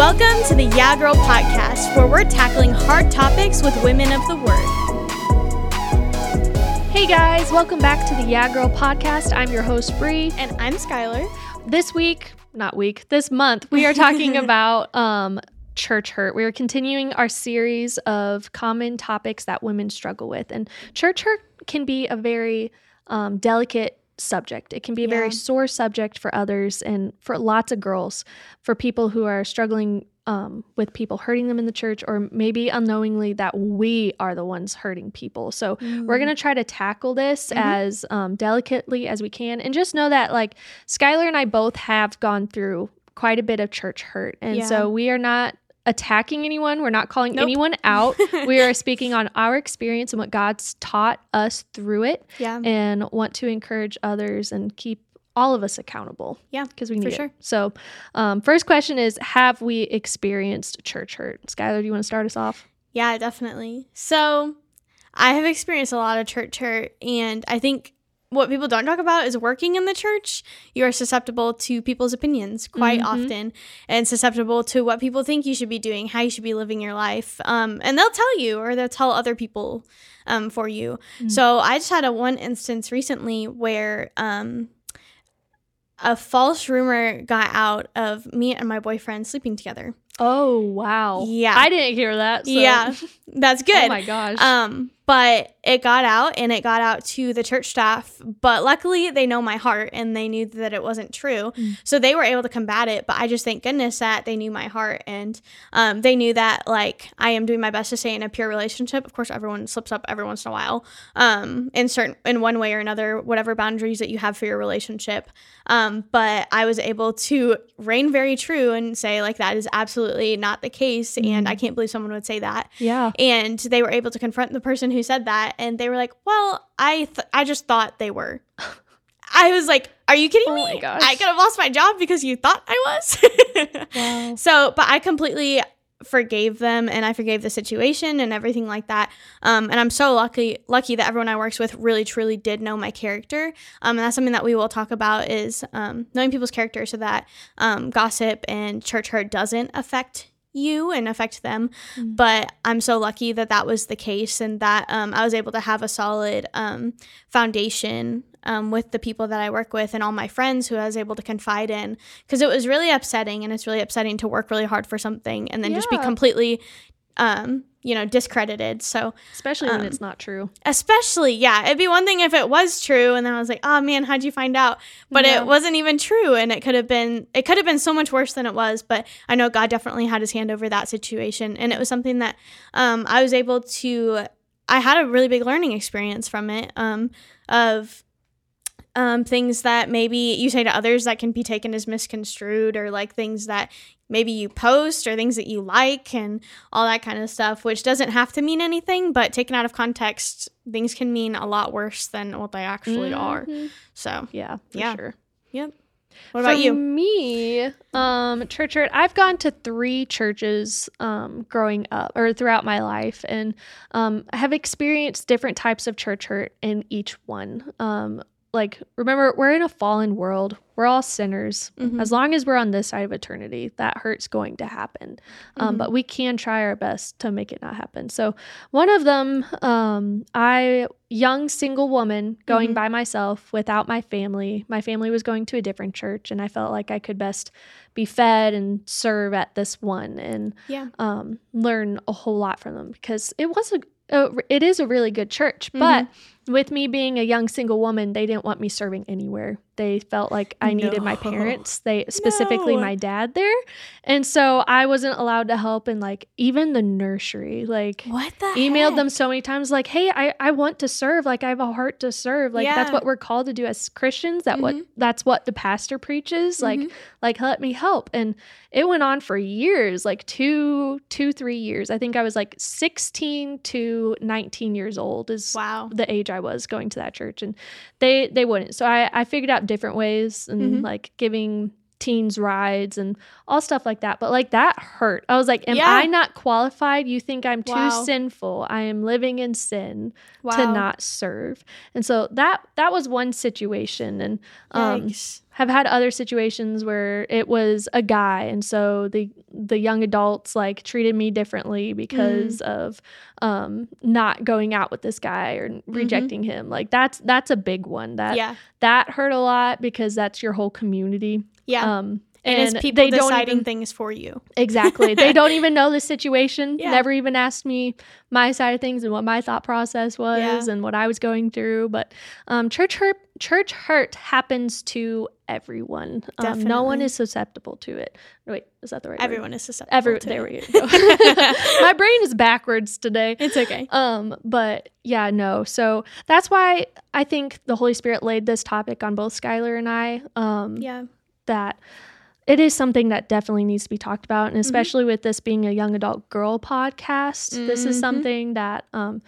Welcome to the Yeah Girl podcast, where we're tackling hard topics with women of the word. Hey guys, welcome back to the Yeah Girl podcast. I'm your host Brea. And I'm Skylar. This week, not week, this month, we are talking about um church hurt. We are continuing our series of common topics that women struggle with. And church hurt can be a very um, delicate subject. It can be a Yeah. very sore subject for others and for lots of girls, for people who are struggling um, with people hurting them in the church, or maybe unknowingly that we are the ones hurting people. So we're going to try to tackle this Mhm. as um, delicately as we can. And just know that, like, Skylar and I both have gone through quite a bit of church hurt. And Yeah. so we are not attacking anyone, we're not calling Nope. anyone out. we are speaking on our experience and what God's taught us through it Yeah. and want to encourage others and keep all of us accountable. Yeah, because we for need sure. it. So, um, first question is Have we experienced church hurt? Skylar, do you want to start us off? Yeah, definitely. So, I have experienced a lot of church hurt, and I think what people don't talk about is working in the church. You are susceptible to people's opinions quite Mhm. often, and susceptible to what people think you should be doing, how you should be living your life. Um, and they'll tell you, or they'll tell other people um, for you. Mm. So, I just had a one instance recently where um, a false rumor got out of me and my boyfriend sleeping together. Oh, wow. Yeah. I didn't hear that. so- Yeah, that's good. Oh, my gosh. Um, but it got out and it got out to the church staff. But luckily, they know my heart and they knew that it wasn't true. Mm. So they were able to combat it. But I just thank goodness that they knew my heart and um, they knew that like I am doing my best to stay in a pure relationship. Of course, everyone slips up every once in a while, um, in certain in one way or another, whatever boundaries that you have for your relationship. Um, but I was able to reign very true and say like that is absolutely not the case, and Mm. I can't believe someone would say that yeah. and they were able to confront the person who said that and they were like well i th- i just thought they were. I was like are you kidding Oh me? my gosh. i could have lost my job because you thought i was. Wow. so but i completely forgave them and i forgave the situation and everything like that. Um, and i'm so lucky lucky that everyone i works with really truly did know my character. Um, and that's something that we will talk about is um, knowing people's character so that um, gossip and church hurt doesn't affect you and affect them. Mm. but i'm so lucky that that was the case and that um, i was able to have a solid um, foundation um, with the people that i work with and all my friends who i was able to confide in. Because it was really upsetting and it's really upsetting to work really hard for something and then just be completely um, you know discredited so Especially when um, it's not true. especially yeah it'd be one thing if it was true and then i was like oh man how'd you find out but Yeah. it wasn't even true and it could have been it could have been so much worse than it was but i know god definitely had his hand over that situation and it was something that um, i was able to i had a really big learning experience from it um, of um, things that maybe you say to others that can be taken as misconstrued or like things that maybe you post or things that you like and all that kind of stuff, which doesn't have to mean anything, but taken out of context, things can mean a lot worse than what they actually are. Mhm. So, Yeah, for Yeah. sure. Yep. What about For you? Me, um, church hurt. I've gone to three churches um, growing up or throughout my life, and um, I have experienced different types of church hurt in each one. Um, like, remember, we're in a fallen world. We're all sinners. Mhm. As long as we're on this side of eternity, that hurt's going to happen. Um, Mhm. But we can try our best to make it not happen. So, one of them, um, I, young single woman, going Mhm. by myself without my family. My family was going to a different church, and I felt like I could best be fed and serve at this one and Yeah. um, learn a whole lot from them because it was a, a it is a really good church, Mm-hmm. but with me being a young single woman, they didn't want me serving anywhere. They felt like I needed my parents. They specifically No. my dad there. And so I wasn't allowed to help in like even the nursery. Like What the emailed them so many times like, "Hey, I I want to serve. Like I have a heart to serve. Like that's what we're called to do as Christians. That what Mhm. that's what the pastor preaches. Like Mhm. like let me help." And it went on for years, like 2 2 3 years. I think I was like 16 to 19 years old is Wow. the age I was going to that church and they they wouldn't. So I I figured out different ways and Mhm. like giving teens rides and all stuff like that. But like that hurt. I was like, am Yeah. I not qualified? You think I'm too Wow. sinful. I am living in sin Wow. to not serve. And so that that was one situation and um Yikes. Have had other situations where it was a guy and so the the young adults like treated me differently because mm. of um not going out with this guy or mm-hmm. rejecting mm-hmm. him like that's that's a big one that yeah. that hurt a lot because that's your whole community yeah um and, and it's people they deciding even, things for you. Exactly. they don't even know the situation. Yeah. Never even asked me my side of things and what my thought process was yeah. and what I was going through. But um, church hurt, church hurt happens to everyone. Um, no one is susceptible to it. Wait, is that the right? Everyone word? is susceptible. Every, there it. we go. my brain is backwards today. It's okay. Um, but yeah, no. So that's why I think the Holy Spirit laid this topic on both Skylar and I. Um, yeah. That it is something that definitely needs to be talked about and mm-hmm. especially mm-hmm. with this being a young adult girl podcast mm-hmm. this is mm-hmm. something that um,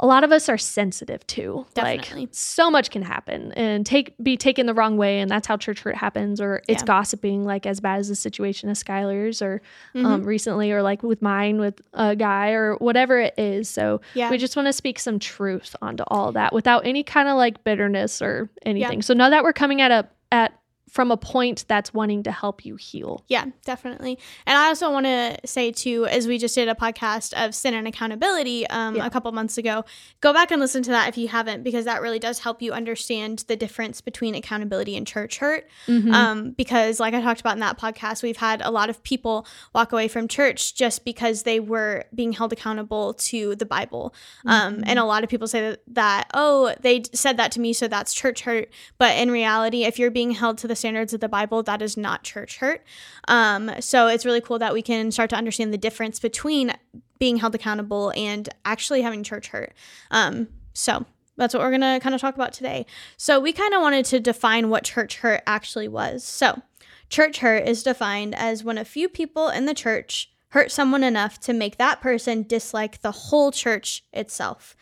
a lot of us are sensitive to Definitely. like so much can happen and take be taken the wrong way and that's how church hurt happens or it's yeah. gossiping like as bad as the situation of skylar's or um, mm-hmm. um, recently or like with mine with a guy or whatever it is so yeah. we just want to speak some truth onto all that without any kind of like bitterness or anything yeah. so now that we're coming at a at from a point that's wanting to help you heal. Yeah, definitely. And I also want to say too, as we just did a podcast of sin and accountability um, yeah. a couple months ago, go back and listen to that if you haven't, because that really does help you understand the difference between accountability and church hurt. Mm-hmm. Um, because, like I talked about in that podcast, we've had a lot of people walk away from church just because they were being held accountable to the Bible. Um, mm-hmm. and a lot of people say that, that, oh, they said that to me, so that's church hurt. But in reality, if you're being held to the standards of the Bible, that is not church hurt. Um, so it's really cool that we can start to understand the difference between being held accountable and actually having church hurt. Um, so that's what we're going to kind of talk about today. So we kind of wanted to define what church hurt actually was. So church hurt is defined as when a few people in the church hurt someone enough to make that person dislike the whole church itself.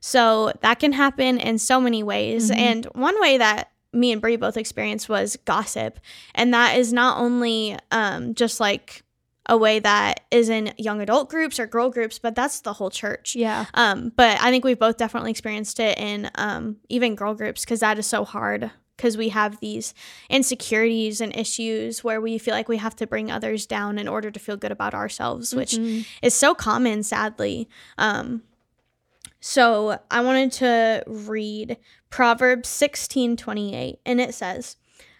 So that can happen in so many ways. Mm-hmm. And one way that me and Brea both experienced was gossip. And that is not only um, just like a way that is in young adult groups or girl groups, but that's the whole church. Yeah. Um, but I think we've both definitely experienced it in um, even girl groups because that is so hard because we have these insecurities and issues where we feel like we have to bring others down in order to feel good about ourselves, which mm-hmm. is so common, sadly. Um, so I wanted to read Proverbs 16 28, and it says,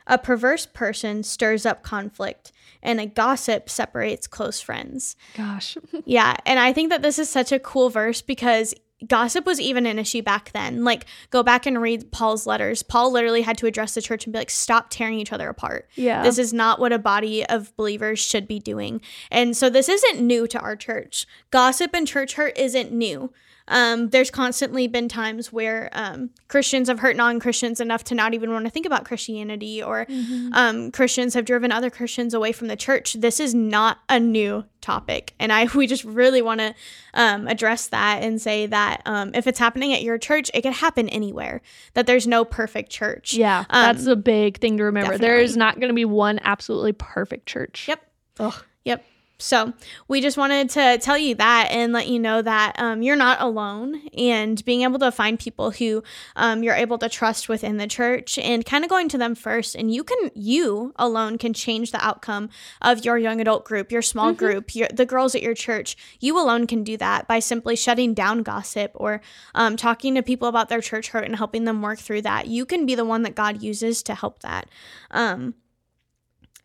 A perverse person stirs up conflict, and a gossip separates close friends. Gosh. yeah. And I think that this is such a cool verse because gossip was even an issue back then. Like, go back and read Paul's letters. Paul literally had to address the church and be like, stop tearing each other apart. Yeah. This is not what a body of believers should be doing. And so, this isn't new to our church. Gossip and church hurt isn't new. Um, there's constantly been times where um, Christians have hurt non Christians enough to not even want to think about Christianity, or mm-hmm. um, Christians have driven other Christians away from the church. This is not a new topic. And I we just really want to um, address that and say that um, if it's happening at your church, it could happen anywhere. That there's no perfect church. Yeah, um, that's a big thing to remember. Definitely. There is not going to be one absolutely perfect church. Yep. Ugh. Yep. So, we just wanted to tell you that and let you know that um, you're not alone and being able to find people who um, you're able to trust within the church and kind of going to them first. And you can, you alone can change the outcome of your young adult group, your small mm-hmm. group, your, the girls at your church. You alone can do that by simply shutting down gossip or um, talking to people about their church hurt and helping them work through that. You can be the one that God uses to help that. Um,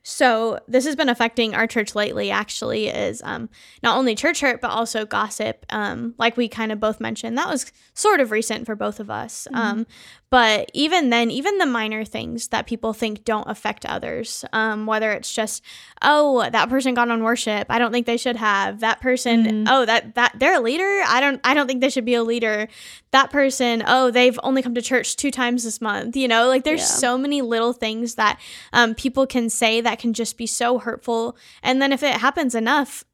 so this has been affecting our church lately. Actually, is um, not only church hurt but also gossip. Um, like we kind of both mentioned, that was sort of recent for both of us. Mm-hmm. Um, but even then, even the minor things that people think don't affect others, um, whether it's just, oh, that person got on worship, I don't think they should have. That person, mm-hmm. oh, that that they're a leader. I don't I don't think they should be a leader. That person, oh, they've only come to church two times this month. You know, like there's yeah. so many little things that um, people can say that can just be so hurtful. And then if it happens enough,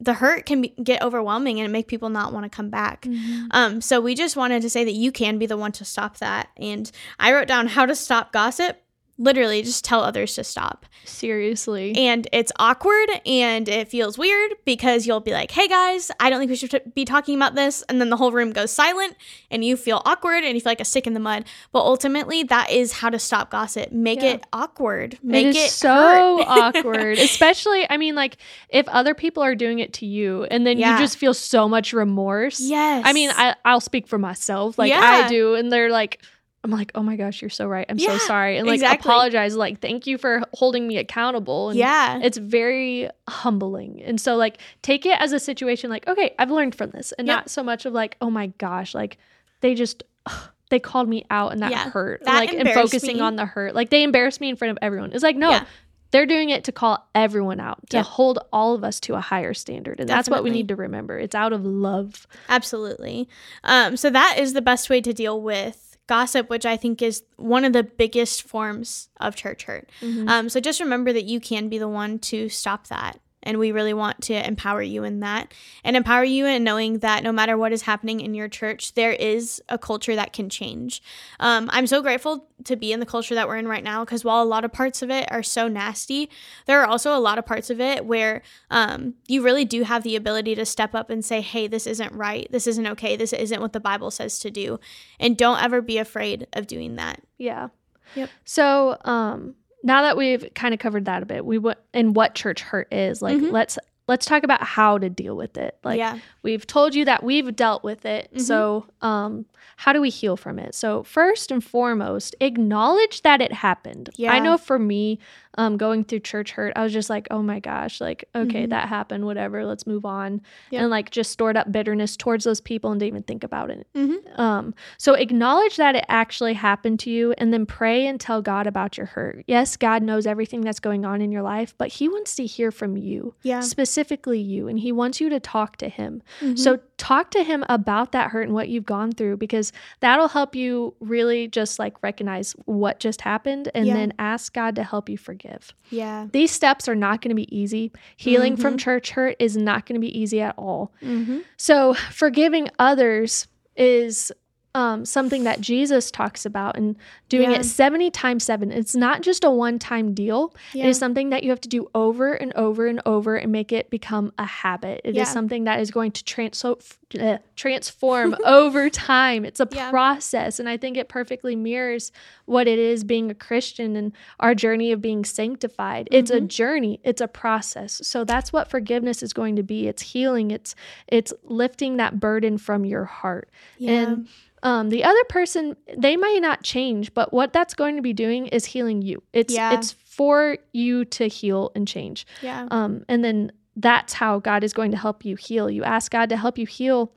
the hurt can be, get overwhelming and make people not want to come back. Mm-hmm. Um, so we just wanted to say that you can be the one to stop that. And I wrote down how to stop gossip. Literally just tell others to stop. Seriously. And it's awkward and it feels weird because you'll be like, hey guys, I don't think we should t- be talking about this. And then the whole room goes silent and you feel awkward and you feel like a stick in the mud. But ultimately, that is how to stop gossip. Make Yeah. it awkward. Make it it, so awkward especially i mean like if other people are doing it to you and then Yeah. you just feel so much remorse yes. i mean I, i'll speak for myself like Yeah. i do and they're like i'm like oh my gosh you're so right i'm so sorry and like exactly. apologize like thank you for holding me accountable and yeah. it's very humbling and so like take it as a situation like okay i've learned from this and Yep. not so much of like oh my gosh like they just they called me out and that Yeah, hurt that like and focusing me. on the hurt like they embarrassed me in front of everyone it's like no Yeah. they're doing it to call everyone out to Yeah. hold all of us to a higher standard and that's what we need to remember it's out of love Absolutely. Um, so that is the best way to deal with gossip, which I think is one of the biggest forms of church hurt. Mm-hmm. Um, so just remember that you can be the one to stop that. And we really want to empower you in that and empower you in knowing that no matter what is happening in your church, there is a culture that can change. Um, I'm so grateful to be in the culture that we're in right now because while a lot of parts of it are so nasty, there are also a lot of parts of it where um, you really do have the ability to step up and say, hey, this isn't right. This isn't okay. This isn't what the Bible says to do. And don't ever be afraid of doing that. yeah Yep. so um now that we've kind of covered that a bit we went and what church hurt is like Mhm. let's let's talk about how to deal with it like yeah. we've told you that we've dealt with it Mhm. so um how do we heal from it so first and foremost acknowledge that it happened Yeah. i know for me um going through church hurt i was just like oh my gosh like okay Mhm. that happened whatever let's move on Yep. and like just stored up bitterness towards those people and didn't even think about it Mm-hmm. um, so acknowledge that it actually happened to you and then pray and tell God about your hurt. Yes, God knows everything that's going on in your life, but He wants to hear from you, Yeah. specifically you, and He wants you to talk to Him. Mhm. So talk to Him about that hurt and what you've gone through because that'll help you really just like recognize what just happened and Yeah. then ask God to help you forgive. yeah. These steps are not going to be easy. Healing from Mhm. church hurt is not going to be easy at all. Mm-hmm. So, forgiving others is um, something that Jesus talks about and doing Yeah. it 70 times 7. It's not just a one time deal. Yeah. It is something that you have to do over and over and over and make it become a habit. It is Yeah. something that is going to transo- uh, transform over time. It's a process. And I think it perfectly mirrors what it is being a Christian and our journey of being sanctified. It's a Mhm. journey, it's a process. So that's what forgiveness is going to be. It's healing, it's it's lifting that burden from your heart. And um, the other person, they might not change, but what that's going to be doing is healing you. It's Yeah. it's for you to heal and change. yeah. Um, and then that's how God is going to help you heal. You ask God to help you heal,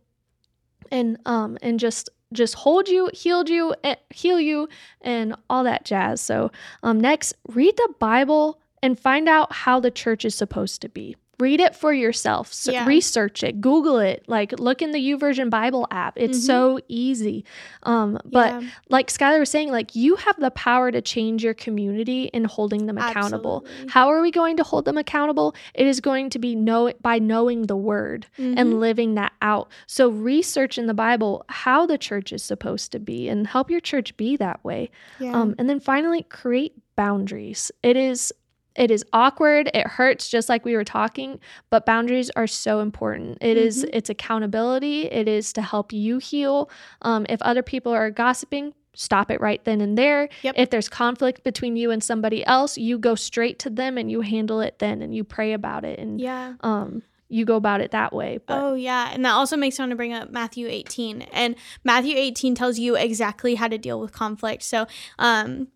and um, and just just hold you, healed you, eh, heal you, and all that jazz. So um, next, read the Bible and find out how the church is supposed to be. Read it for yourself. So Yeah. Research it. Google it. Like look in the YouVersion Bible app. It's Mhm. so easy. Um, but Yeah. like Skylar was saying, like you have the power to change your community in holding them accountable. Absolutely. How are we going to hold them accountable? It is going to be know by knowing the word Mhm. and living that out. So research in the Bible how the church is supposed to be and help your church be that way. yeah. Um, and then finally create boundaries. It is it is awkward, it hurts just like we were talking, but boundaries are so important. It is Mhm. it's accountability, it is to help you heal. Um, if other people are gossiping, stop it right then and there. Yep. If there's conflict between you and somebody else, you go straight to them and you handle it then and you pray about it and yeah. um you go about it that way. But Oh yeah, and that also makes me want to bring up Matthew 18. And Matthew 18 tells you exactly how to deal with conflict. So, um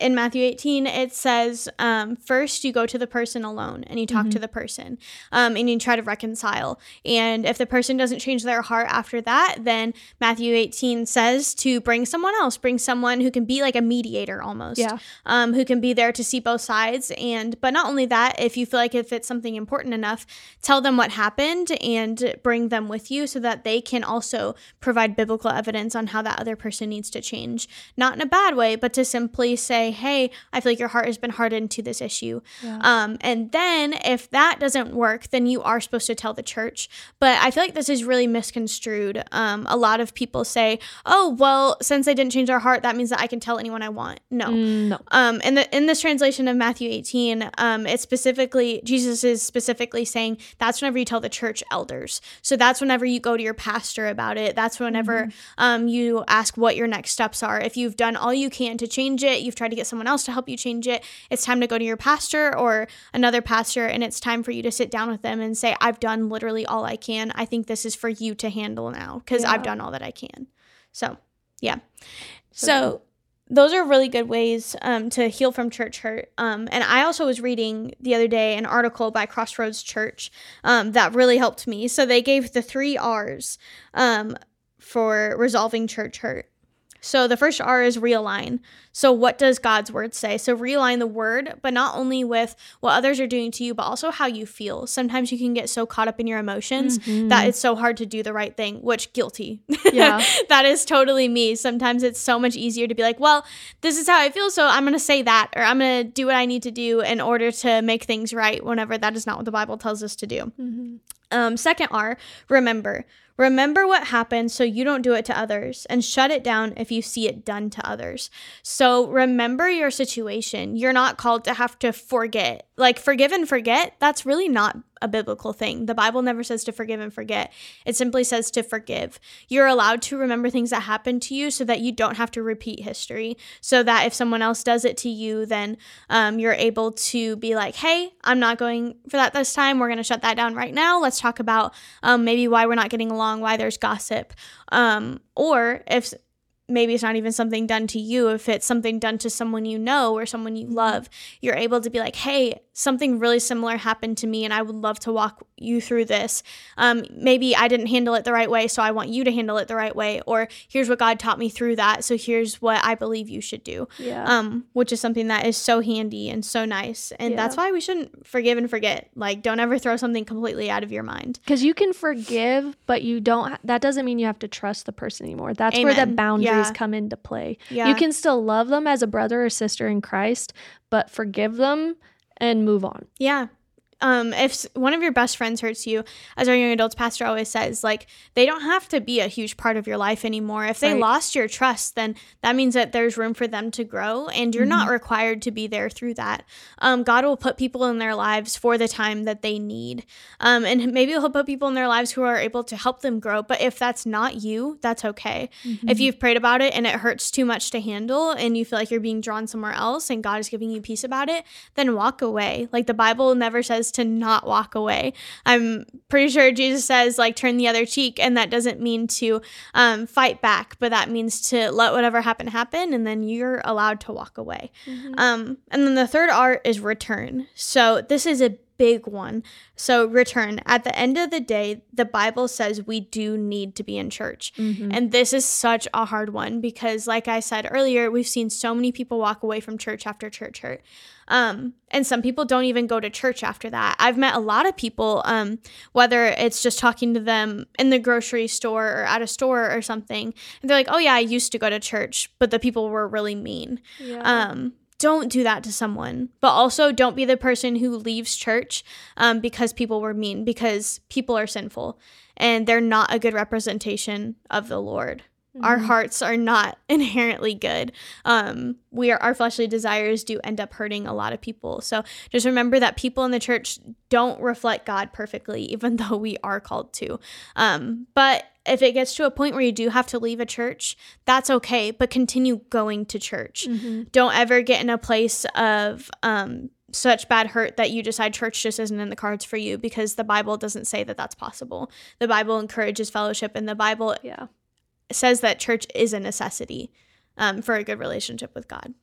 in Matthew 18, it says, um, first you go to the person alone and you talk Mhm. to the person um, and you try to reconcile. And if the person doesn't change their heart after that, then Matthew 18 says to bring someone else, bring someone who can be like a mediator almost yeah. um, who can be there to see both sides. And but not only that, if you feel like if it's something important enough, tell them what happened and bring them with you so that they can also provide biblical evidence on how that other person needs to change. Not in a bad way, but to simply say, say, hey, I feel like your heart has been hardened to this issue. Yeah. Um, and then if that doesn't work, then you are supposed to tell the church. But I feel like this is really misconstrued. Um, a lot of people say, oh, well, since they didn't change their heart, that means that I can tell anyone I want. No. Mm, no. Um, in the in this translation of Matthew 18, um, it's specifically Jesus is specifically saying that's whenever you tell the church elders. So that's whenever you go to your pastor about it. That's whenever um, you ask what your next steps are. If you've done all you can to change it, you've tried to get someone else to help you change it. It's time to go to your pastor or another pastor, and it's time for you to sit down with them and say, "I've done literally all I can. I think this is for you to handle now because Yeah. I've done all that I can." So, yeah. So So, those are really good ways um, to heal from church hurt. Um, and I also was reading the other day an article by Crossroads Church um, that really helped me. So they gave the three R's um, for resolving church hurt. So the first R is realign. So what does God's word say? So realign the word, but not only with what others are doing to you, but also how you feel. Sometimes you can get so caught up in your emotions that it's so hard to do the right thing, which guilty. Yeah. that is totally me. Sometimes it's so much easier to be like, well, this is how I feel, so I'm going to say that or I'm going to do what I need to do in order to make things right whenever that is not what the Bible tells us to do. Mhm. Um, second R, remember. Remember what happened so you don't do it to others and shut it down if you see it done to others. So remember your situation. You're not called to have to forget. Like forgive and forget, that's really not a biblical thing. The Bible never says to forgive and forget. It simply says to forgive. You're allowed to remember things that happened to you so that you don't have to repeat history. So that if someone else does it to you, then um, you're able to be like, hey, I'm not going for that this time. We're going to shut that down right now. Let's talk about um, maybe why we're not getting along, why there's gossip. Um, or if maybe it's not even something done to you, if it's something done to someone you know or someone you love, you're able to be like, hey, something really similar happened to me and I would love to walk you through this. Um, maybe I didn't handle it the right way, so I want you to handle it the right way. Or here's what God taught me through that, so here's what I believe you should do. Yeah. Um, which is something that is so handy and so nice. And that's why we shouldn't forgive and forget. Like, don't ever throw something completely out of your mind. Because you can forgive, but you don't. That doesn't mean you have to trust the person anymore. That's where the boundaries Yeah. come into play. Yeah. You can still love them as a brother or sister in Christ, but forgive them and move on. Yeah. Um, if one of your best friends hurts you, as our young adults pastor always says, like they don't have to be a huge part of your life anymore. If they Right. lost your trust, then that means that there's room for them to grow, and you're not required to be there through that. Um, God will put people in their lives for the time that they need, um, and maybe He'll put people in their lives who are able to help them grow. But if that's not you, that's okay. If you've prayed about it and it hurts too much to handle, and you feel like you're being drawn somewhere else, and God is giving you peace about it, then walk away. Like the Bible never says to not walk away. I'm pretty sure Jesus says like turn the other cheek, and that doesn't mean to um, fight back, but that means to let whatever happen happen, and then you're allowed to walk away. Um, and then the third R is return. So this is a big one. So return. At the end of the day, the Bible says we do need to be in church. And this is such a hard one because, like I said earlier, we've seen so many people walk away from church after church hurt. Um, and some people don't even go to church after that. I've met a lot of people, um, whether it's just talking to them in the grocery store or at a store or something, and they're like, oh, yeah, I used to go to church, but the people were really mean. Yeah. Um, don't do that to someone, but also don't be the person who leaves church um, because people were mean, because people are sinful and they're not a good representation of the Lord. Our hearts are not inherently good. Um, we are our fleshly desires do end up hurting a lot of people. So just remember that people in the church don't reflect God perfectly, even though we are called to. Um, but if it gets to a point where you do have to leave a church, that's okay. But continue going to church. Mhm. Don't ever get in a place of um, such bad hurt that you decide church just isn't in the cards for you because the Bible doesn't say that that's possible. The Bible encourages fellowship, and the Bible Yeah. Says that church is a necessity um, for a good relationship with God.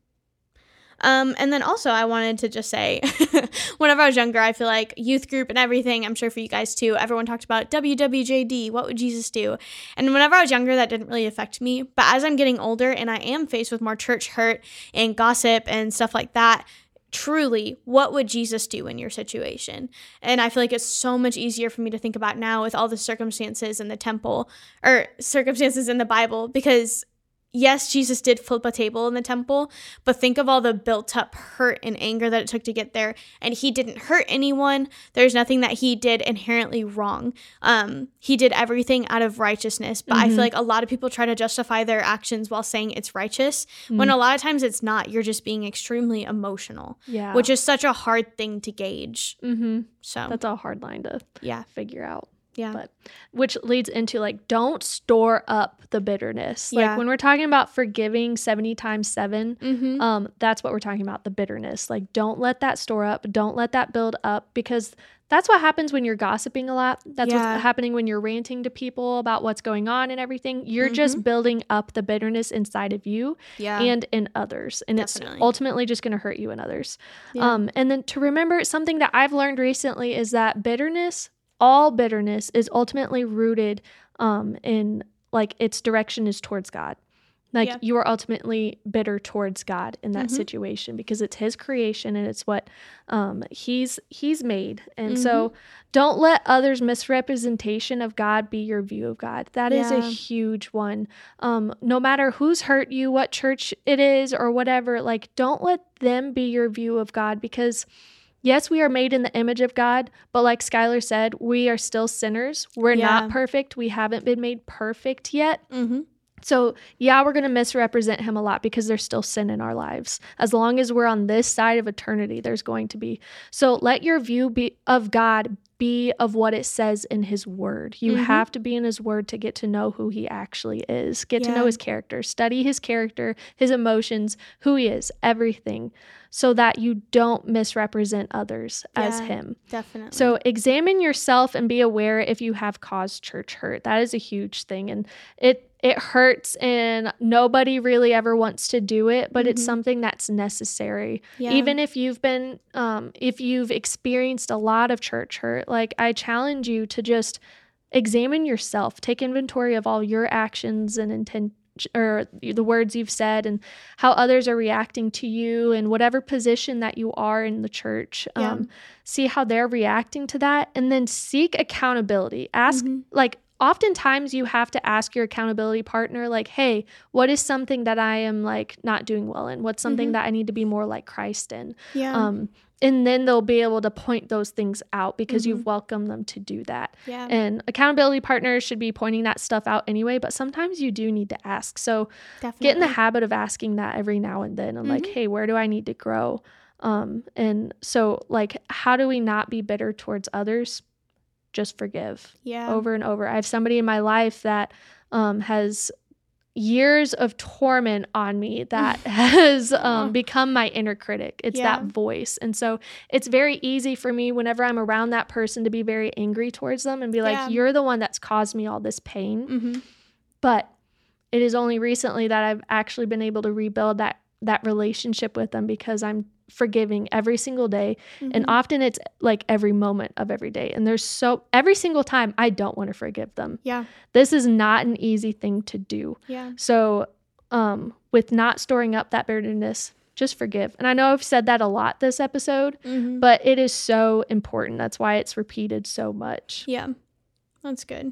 Um, and then also, I wanted to just say, whenever I was younger, I feel like youth group and everything, I'm sure for you guys too, everyone talked about WWJD, what would Jesus do? And whenever I was younger, that didn't really affect me. But as I'm getting older and I am faced with more church hurt and gossip and stuff like that, truly, what would Jesus do in your situation? And I feel like it's so much easier for me to think about now with all the circumstances in the temple or circumstances in the Bible because yes, Jesus did flip a table in the temple, but think of all the built up hurt and anger that it took to get there. And he didn't hurt anyone. There's nothing that he did inherently wrong. Um, he did everything out of righteousness. But mm-hmm. I feel mm-hmm. like a lot of people try to justify their actions while saying it's righteous, mm-hmm. when a lot of times it's not. You're just being extremely emotional. Yeah. Which is such a hard thing to gauge. Mm-hmm. So that's a hard line to yeah figure out. Yeah. But which leads into like don't store up the bitterness. Like yeah. when we're talking about forgiving 70 times 7, mm-hmm. um that's what we're talking about, the bitterness. Like don't let that store up, don't let that build up because that's what happens when you're gossiping a lot. That's yeah. what's happening when you're ranting to people about what's going on and everything. You're mm-hmm. just building up the bitterness inside of you yeah. and in others. And Definitely. it's ultimately just going to hurt you and others. Yeah. Um, and then to remember something that I've learned recently is that bitterness all bitterness is ultimately rooted um, in like its direction is towards God. Like yeah. you are ultimately bitter towards God in that mm-hmm. situation because it's His creation and it's what um, He's He's made. And mm-hmm. so, don't let others' misrepresentation of God be your view of God. That yeah. is a huge one. Um, no matter who's hurt you, what church it is, or whatever, like don't let them be your view of God because yes, we are made in the image of God, but like Skylar said, we are still sinners. We're yeah. not perfect. We haven't been made perfect yet. Mm-hmm. So, yeah, we're going to misrepresent him a lot because there's still sin in our lives. As long as we're on this side of eternity, there's going to be. So, let your view be of God be of what it says in his word. You mm-hmm. have to be in his word to get to know who he actually is. Get yeah. to know his character, study his character, his emotions, who he is, everything so that you don't misrepresent others yeah, as him. Definitely. So examine yourself and be aware if you have caused church hurt. That is a huge thing and it it hurts and nobody really ever wants to do it, but mm-hmm. it's something that's necessary. Yeah. Even if you've been um if you've experienced a lot of church hurt, like I challenge you to just examine yourself, take inventory of all your actions and intent or the words you've said and how others are reacting to you and whatever position that you are in the church yeah. um, see how they're reacting to that and then seek accountability ask mm-hmm. like oftentimes you have to ask your accountability partner like hey what is something that i am like not doing well in what's something mm-hmm. that i need to be more like christ in yeah um and then they'll be able to point those things out because mm-hmm. you've welcomed them to do that. Yeah. And accountability partners should be pointing that stuff out anyway, but sometimes you do need to ask. So Definitely. get in the habit of asking that every now and then and mm-hmm. like, hey, where do I need to grow? Um, and so like how do we not be bitter towards others? Just forgive. Yeah. Over and over. I have somebody in my life that um, has years of torment on me that has um, become my inner critic. It's yeah. that voice. And so it's very easy for me whenever I'm around that person to be very angry towards them and be like, yeah. you're the one that's caused me all this pain. Mm-hmm. But it is only recently that I've actually been able to rebuild that that relationship with them because I'm forgiving every single day mm-hmm. and often it's like every moment of every day and there's so every single time I don't want to forgive them. Yeah. This is not an easy thing to do. Yeah. So um with not storing up that bitterness just forgive. And I know I've said that a lot this episode, mm-hmm. but it is so important. That's why it's repeated so much. Yeah. That's good.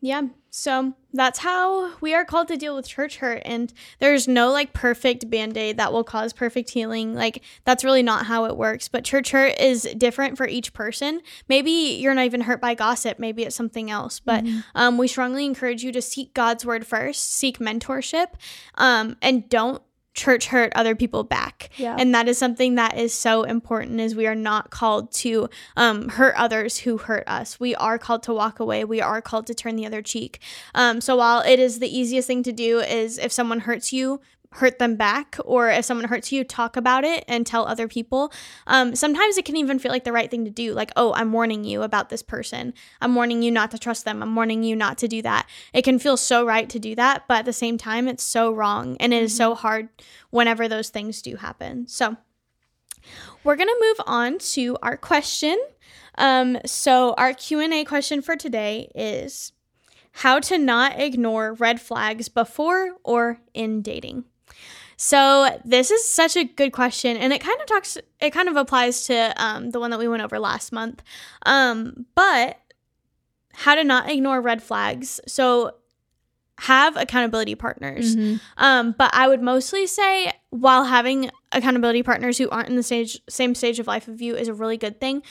Yeah. So that's how we are called to deal with church hurt. And there's no like perfect band aid that will cause perfect healing. Like, that's really not how it works. But church hurt is different for each person. Maybe you're not even hurt by gossip, maybe it's something else. But mm-hmm. um, we strongly encourage you to seek God's word first, seek mentorship, um, and don't church hurt other people back. Yeah. and that is something that is so important is we are not called to um, hurt others who hurt us. We are called to walk away. We are called to turn the other cheek. Um, so while it is the easiest thing to do is if someone hurts you hurt them back or if someone hurts you talk about it and tell other people. Um, sometimes it can even feel like the right thing to do like oh i'm warning you about this person. I'm warning you not to trust them. I'm warning you not to do that. It can feel so right to do that but at the same time it's so wrong and it is so mm-hmm. hard whenever those things do happen. So we're going to move on to our question. Um, so our q&a question for today is how to not ignore red flags before or in dating so this is such a good question, and it kind of talks. It kind of applies to um, the one that we went over last month. Um, but how to not ignore red flags. So have accountability partners. Mhm. Um, but I would mostly say while having accountability partners who aren't in the stage same stage of life of you is a really good thing.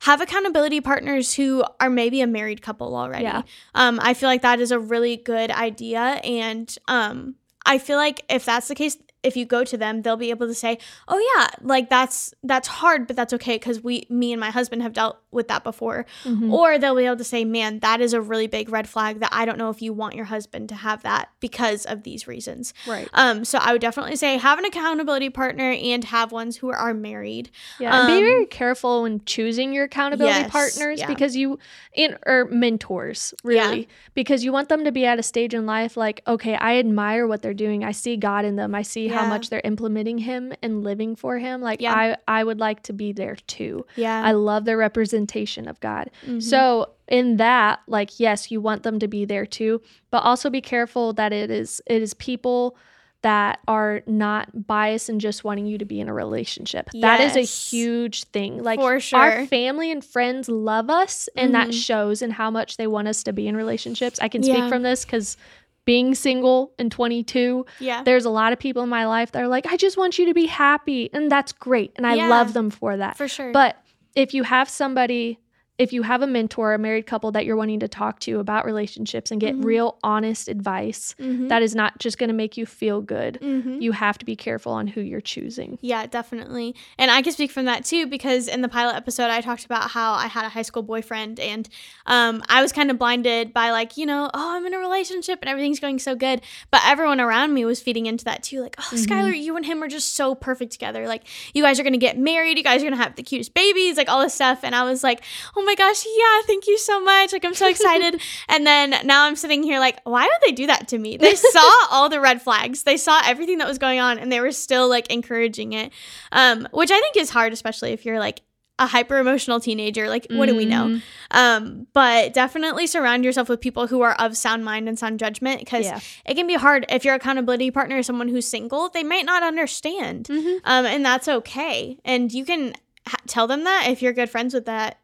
Have accountability partners who are maybe a married couple already. Yeah. Um, I feel like that is a really good idea, and um, I feel like if that's the case, if you go to them, they'll be able to say, "Oh yeah, like that's that's hard, but that's okay because we, me and my husband have dealt with that before." Mhm. Or they'll be able to say, "Man, that is a really big red flag that I don't know if you want your husband to have that because of these reasons." right. Um, so I would definitely say have an accountability partner and have ones who are married. Yeah, and be Um, very careful when choosing your accountability Yes, partners yeah. because you in or mentors really because you want them to be at a stage in life like okay, I admire what they're doing. I see God in them. I see how much they're implementing him and living for him. Like Yeah. I I would like to be there too. Yeah. I love their representation of God. Mhm. So in that, like yes, you want them to be there too, but also be careful that it is it is people that are not biased and just wanting you to be in a relationship. That is a huge thing. Like For sure. our family and friends love us and that Mhm. shows in how much they want us to be in relationships. I can Yeah. speak from this cuz being single and 22, yeah. there's a lot of people in my life that are like, I just want you to be happy. And that's great. And I Yeah. love them for that. For sure. But if you have somebody, if you have a mentor, a married couple that you're wanting to talk to about relationships and get Mhm. real honest advice, Mhm. that is not just going to make you feel good. Mhm. You have to be careful on who you're choosing. Yeah, definitely. And I can speak from that too because in the pilot episode, I talked about how I had a high school boyfriend and um, I was kind of blinded by, like, you know, oh, I'm in a relationship and everything's going so good. But everyone around me was feeding into that too. Like, oh, Mhm. Skylar, you and him are just so perfect together. Like, you guys are going to get married. You guys are going to have the cutest babies, like all this stuff. And I was like, oh my gosh, yeah, thank you so much. Like, I'm so excited. and then now I'm sitting here like, why would they do that to me? They saw all the red flags. They saw everything that was going on and they were still like encouraging it um, which I think is hard, especially if you're like a hyper emotional teenager. Like, what do we know? Mhm. Um, but definitely surround yourself with people who are of sound mind and sound judgment because Yeah. it can be hard if your accountability partner is someone who's single. They might not understand, Mhm. um, and that's okay. And you can ha- tell them that if you're good friends with that.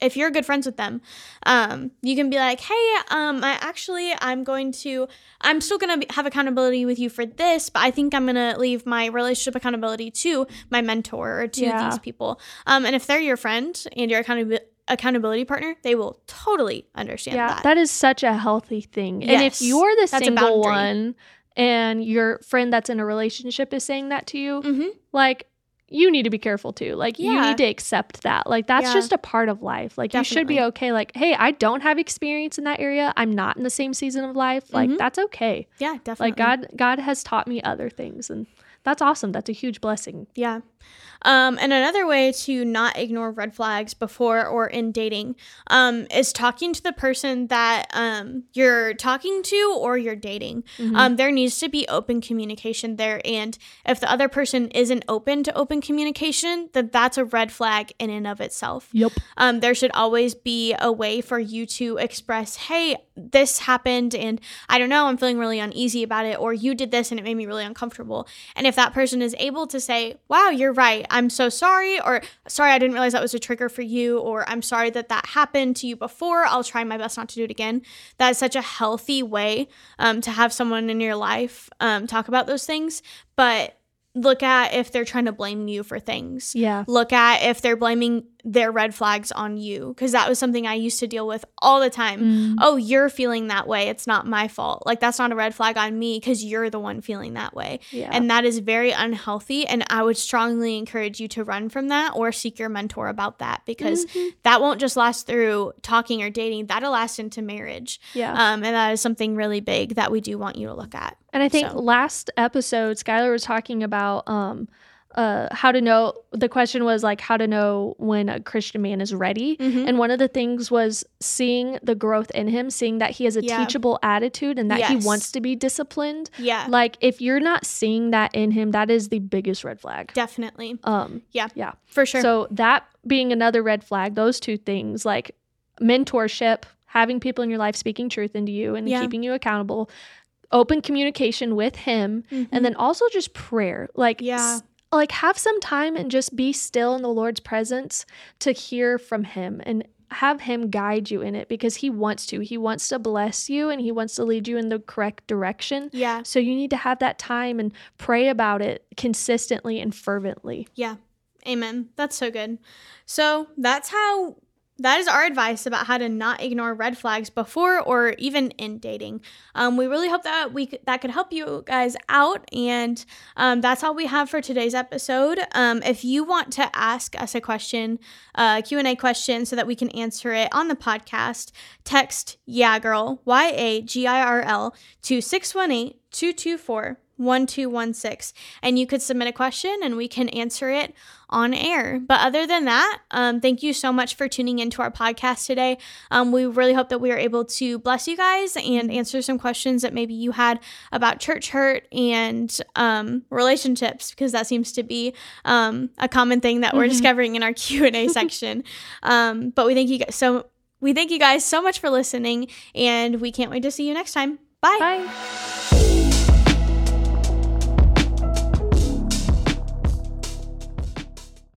If you're good friends with them, um, you can be like, "Hey, um, I actually I'm going to I'm still gonna have accountability with you for this, but I think I'm gonna leave my relationship accountability to my mentor or to Yeah. these people. Um, and if they're your friend and your accountability accountability partner, they will totally understand Yeah, that. that is such a healthy thing. And if you're the that's single one and your friend that's in a relationship is saying that to you, mm-hmm. like you need to be careful too. Like you need to accept that. Like that's Yeah. just a part of life. Like you should be okay. Like, hey, I don't have experience in that area. I'm not in the same season of life. Like Mhm. that's okay. Yeah, definitely. Like God God has taught me other things and that's awesome. That's a huge blessing. Yeah. Um, and another way to not ignore red flags before or in dating um, is talking to the person that um, you're talking to or you're dating. Mhm. Um, there needs to be open communication there. And if the other person isn't open to open communication, then that's a red flag in and of itself. Yep. um, there should always be a way for you to express, hey, this happened and I don't know, I'm feeling really uneasy about it, or you did this and it made me really uncomfortable. And if that person is able to say, wow, you're right, I'm so sorry, or sorry, I didn't realize that was a trigger for you, or I'm sorry that that happened to you before, I'll try my best not to do it again. That is such a healthy way um, to have someone in your life um, talk about those things. But look at if they're trying to blame you for things Yeah. look at if they're blaming their red flags on you because that was something I used to deal with all the time. Mm. Oh, you're feeling that way. It's not my fault. Like that's not a red flag on me because you're the one feeling that way. Yeah. And that is very unhealthy and I would strongly encourage you to run from that or seek your mentor about that because Mhm. that won't just last through talking or dating. That'll last into marriage. yeah. Um, and that is something really big that we do want you to look at. And I think So- last episode, Skylar was talking about um, uh, how to know. The question was like how to know when a Christian man is ready. Mhm. And one of the things was seeing the growth in him, seeing that he has a Yeah. teachable attitude and that he wants to be disciplined. Yeah, Like if you're not seeing that in him, that is the biggest red flag. definitely. Um, Yeah. yeah. For sure. So that being another red flag, those two things like mentorship, having people in your life speaking truth into you and Yeah. keeping you accountable, open communication with him, Mhm. and then also just prayer. Like Yeah. Like have some time and just be still in the Lord's presence to hear from him and have him guide you in it because he wants to. He wants to bless you and he wants to lead you in the correct direction. Yeah. So you need to have that time and pray about it consistently and fervently. Yeah. Amen. That's so good. So that's how that is our advice about how to not ignore red flags before or even in dating. Um, we really hope that we that could help you guys out, and um, that's all we have for today's episode. Um, if you want to ask us a question, uh, Q and A question, so that we can answer it on the podcast, text yeah girl y a g i r l to 618 224 1216 and you could submit a question and we can answer it on air. But other than that um, thank you so much for tuning into our podcast today. Um, we really hope that we are able to bless you guys and answer some questions that maybe you had about church hurt and um, relationships because that seems to be um, a common thing that mm-hmm. we're discovering in our q&a section. Um, but we thank you guys so we thank you guys so much for listening and we can't wait to see you next time. Bye. Bye